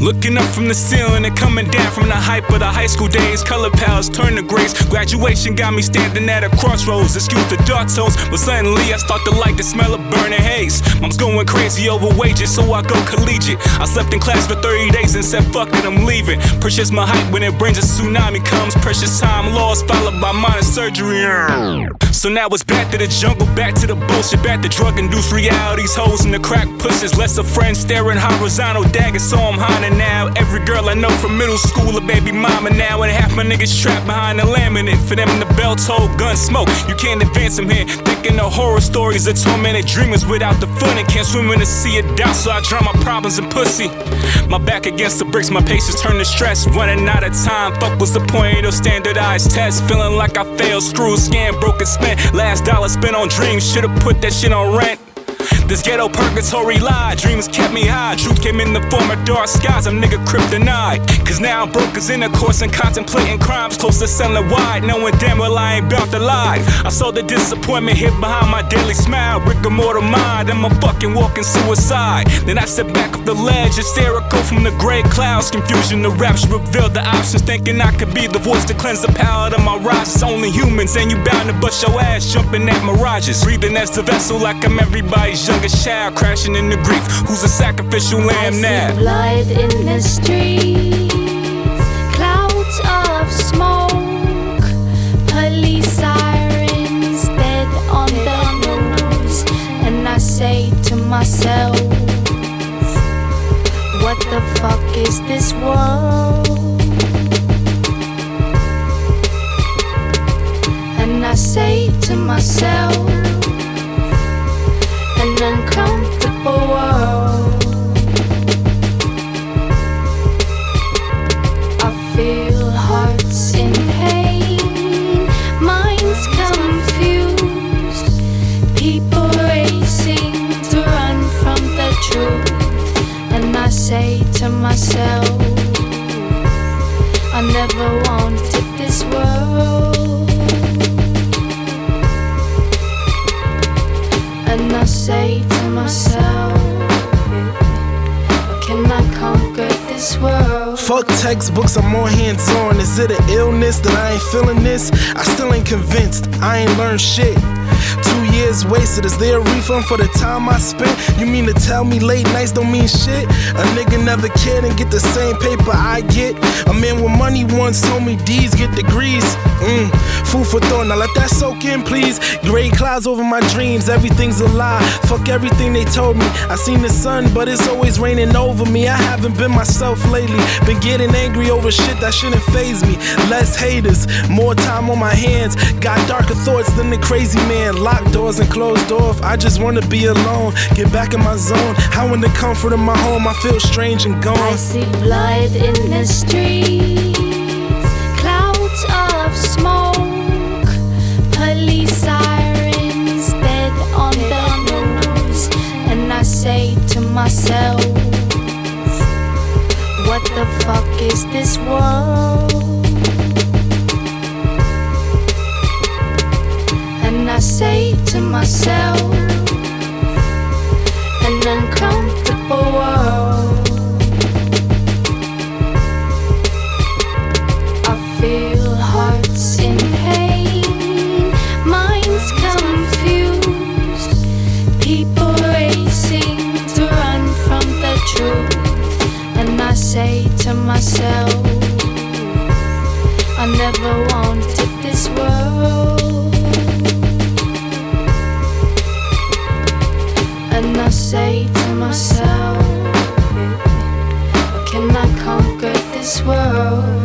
Looking up from the ceiling and coming down from the hype of the high school days. Color palettes turn to grace. Graduation got me standing at a crossroads. Excuse the dark tones, but suddenly I start to like the smell of burning haze. Mom's going crazy over wages, so I go collegiate. I slept in class for 30 days and said, fuck it, I'm leaving. Precious my hype when it brings a tsunami comes. Precious time lost, followed by minor surgery. So now it's back to the jungle, back to the bullshit, back to drug induced realities. Hoes in the crack pushes, less of friends staring horizontal daggers. So I'm hiding now. Every girl I know from middle school, a baby mama now. And half my niggas trapped behind the laminate. For them, the bell toll, gun smoke. You can't advance them here. Thinking of horror stories of tormented dreamers without the fun and can't swim in the sea of doubt. So I drown my problems in pussy. My back against the bricks, my patience turn to stress. Running out of time, fuck was the point of standardized tests. Feeling like I failed, screwed, scam, broken, spent. Last dollar spent on dreams, should've put that shit on rent. This ghetto purgatory lie, dreams kept me high. Truth came in the form of dark skies, I'm nigga kryptonite. Cause now I'm broke as intercourse and contemplating crimes close to selling wide. Knowing damn well I ain't bout to lie. I saw the disappointment hid behind my daily smile. Rick and mortal mind, I'm a fucking walking suicide. Then I step back off the ledge, hysterical from the gray clouds. Confusion, the raps revealed the options. Thinking I could be the voice to cleanse the palate of my rise. It's only humans, and you bound to bust your ass jumping at mirages. Breathing as the vessel like I'm everybody's young youngest child crashing into grief. Who's a sacrificial lamb I now? See blood in the streets, clouds of smoke, police sirens dead on the news, and I say to myself, What the fuck is this world? And I say to myself uncomfortable world. I feel hearts in pain, minds confused, people racing to run from the truth. And I say to myself, this world? Fuck textbooks, I'm more hands on. Is it an illness that I ain't feeling this? I still ain't convinced, I ain't learned shit. Two years wasted, is there a refund for the time I spent? You mean to tell me late nights don't mean shit? A nigga never cared and get the same paper I get. A man with money once told me D's get degrees. Mm, food for thought, now let that soak in, please. Gray clouds over my dreams, everything's a lie. Fuck everything they told me. I seen the sun, but it's always raining over me. I haven't been myself lately. Been getting angry over shit that shouldn't phase me. Less haters, more time on my hands. Got darker thoughts than the crazy man. Locked doors and closed doors. I just wanna be alone. Get back in my zone. How in the comfort of my home, I feel strange and I gone. see blood in the streets, clouds of smoke, police sirens dead on the news, and I say to myself, What the fuck is this world? Say to myself, An uncomfortable world. I feel hearts in pain, minds confused, people racing to run from the truth. And I say to myself, say to myself, Can I conquer this world?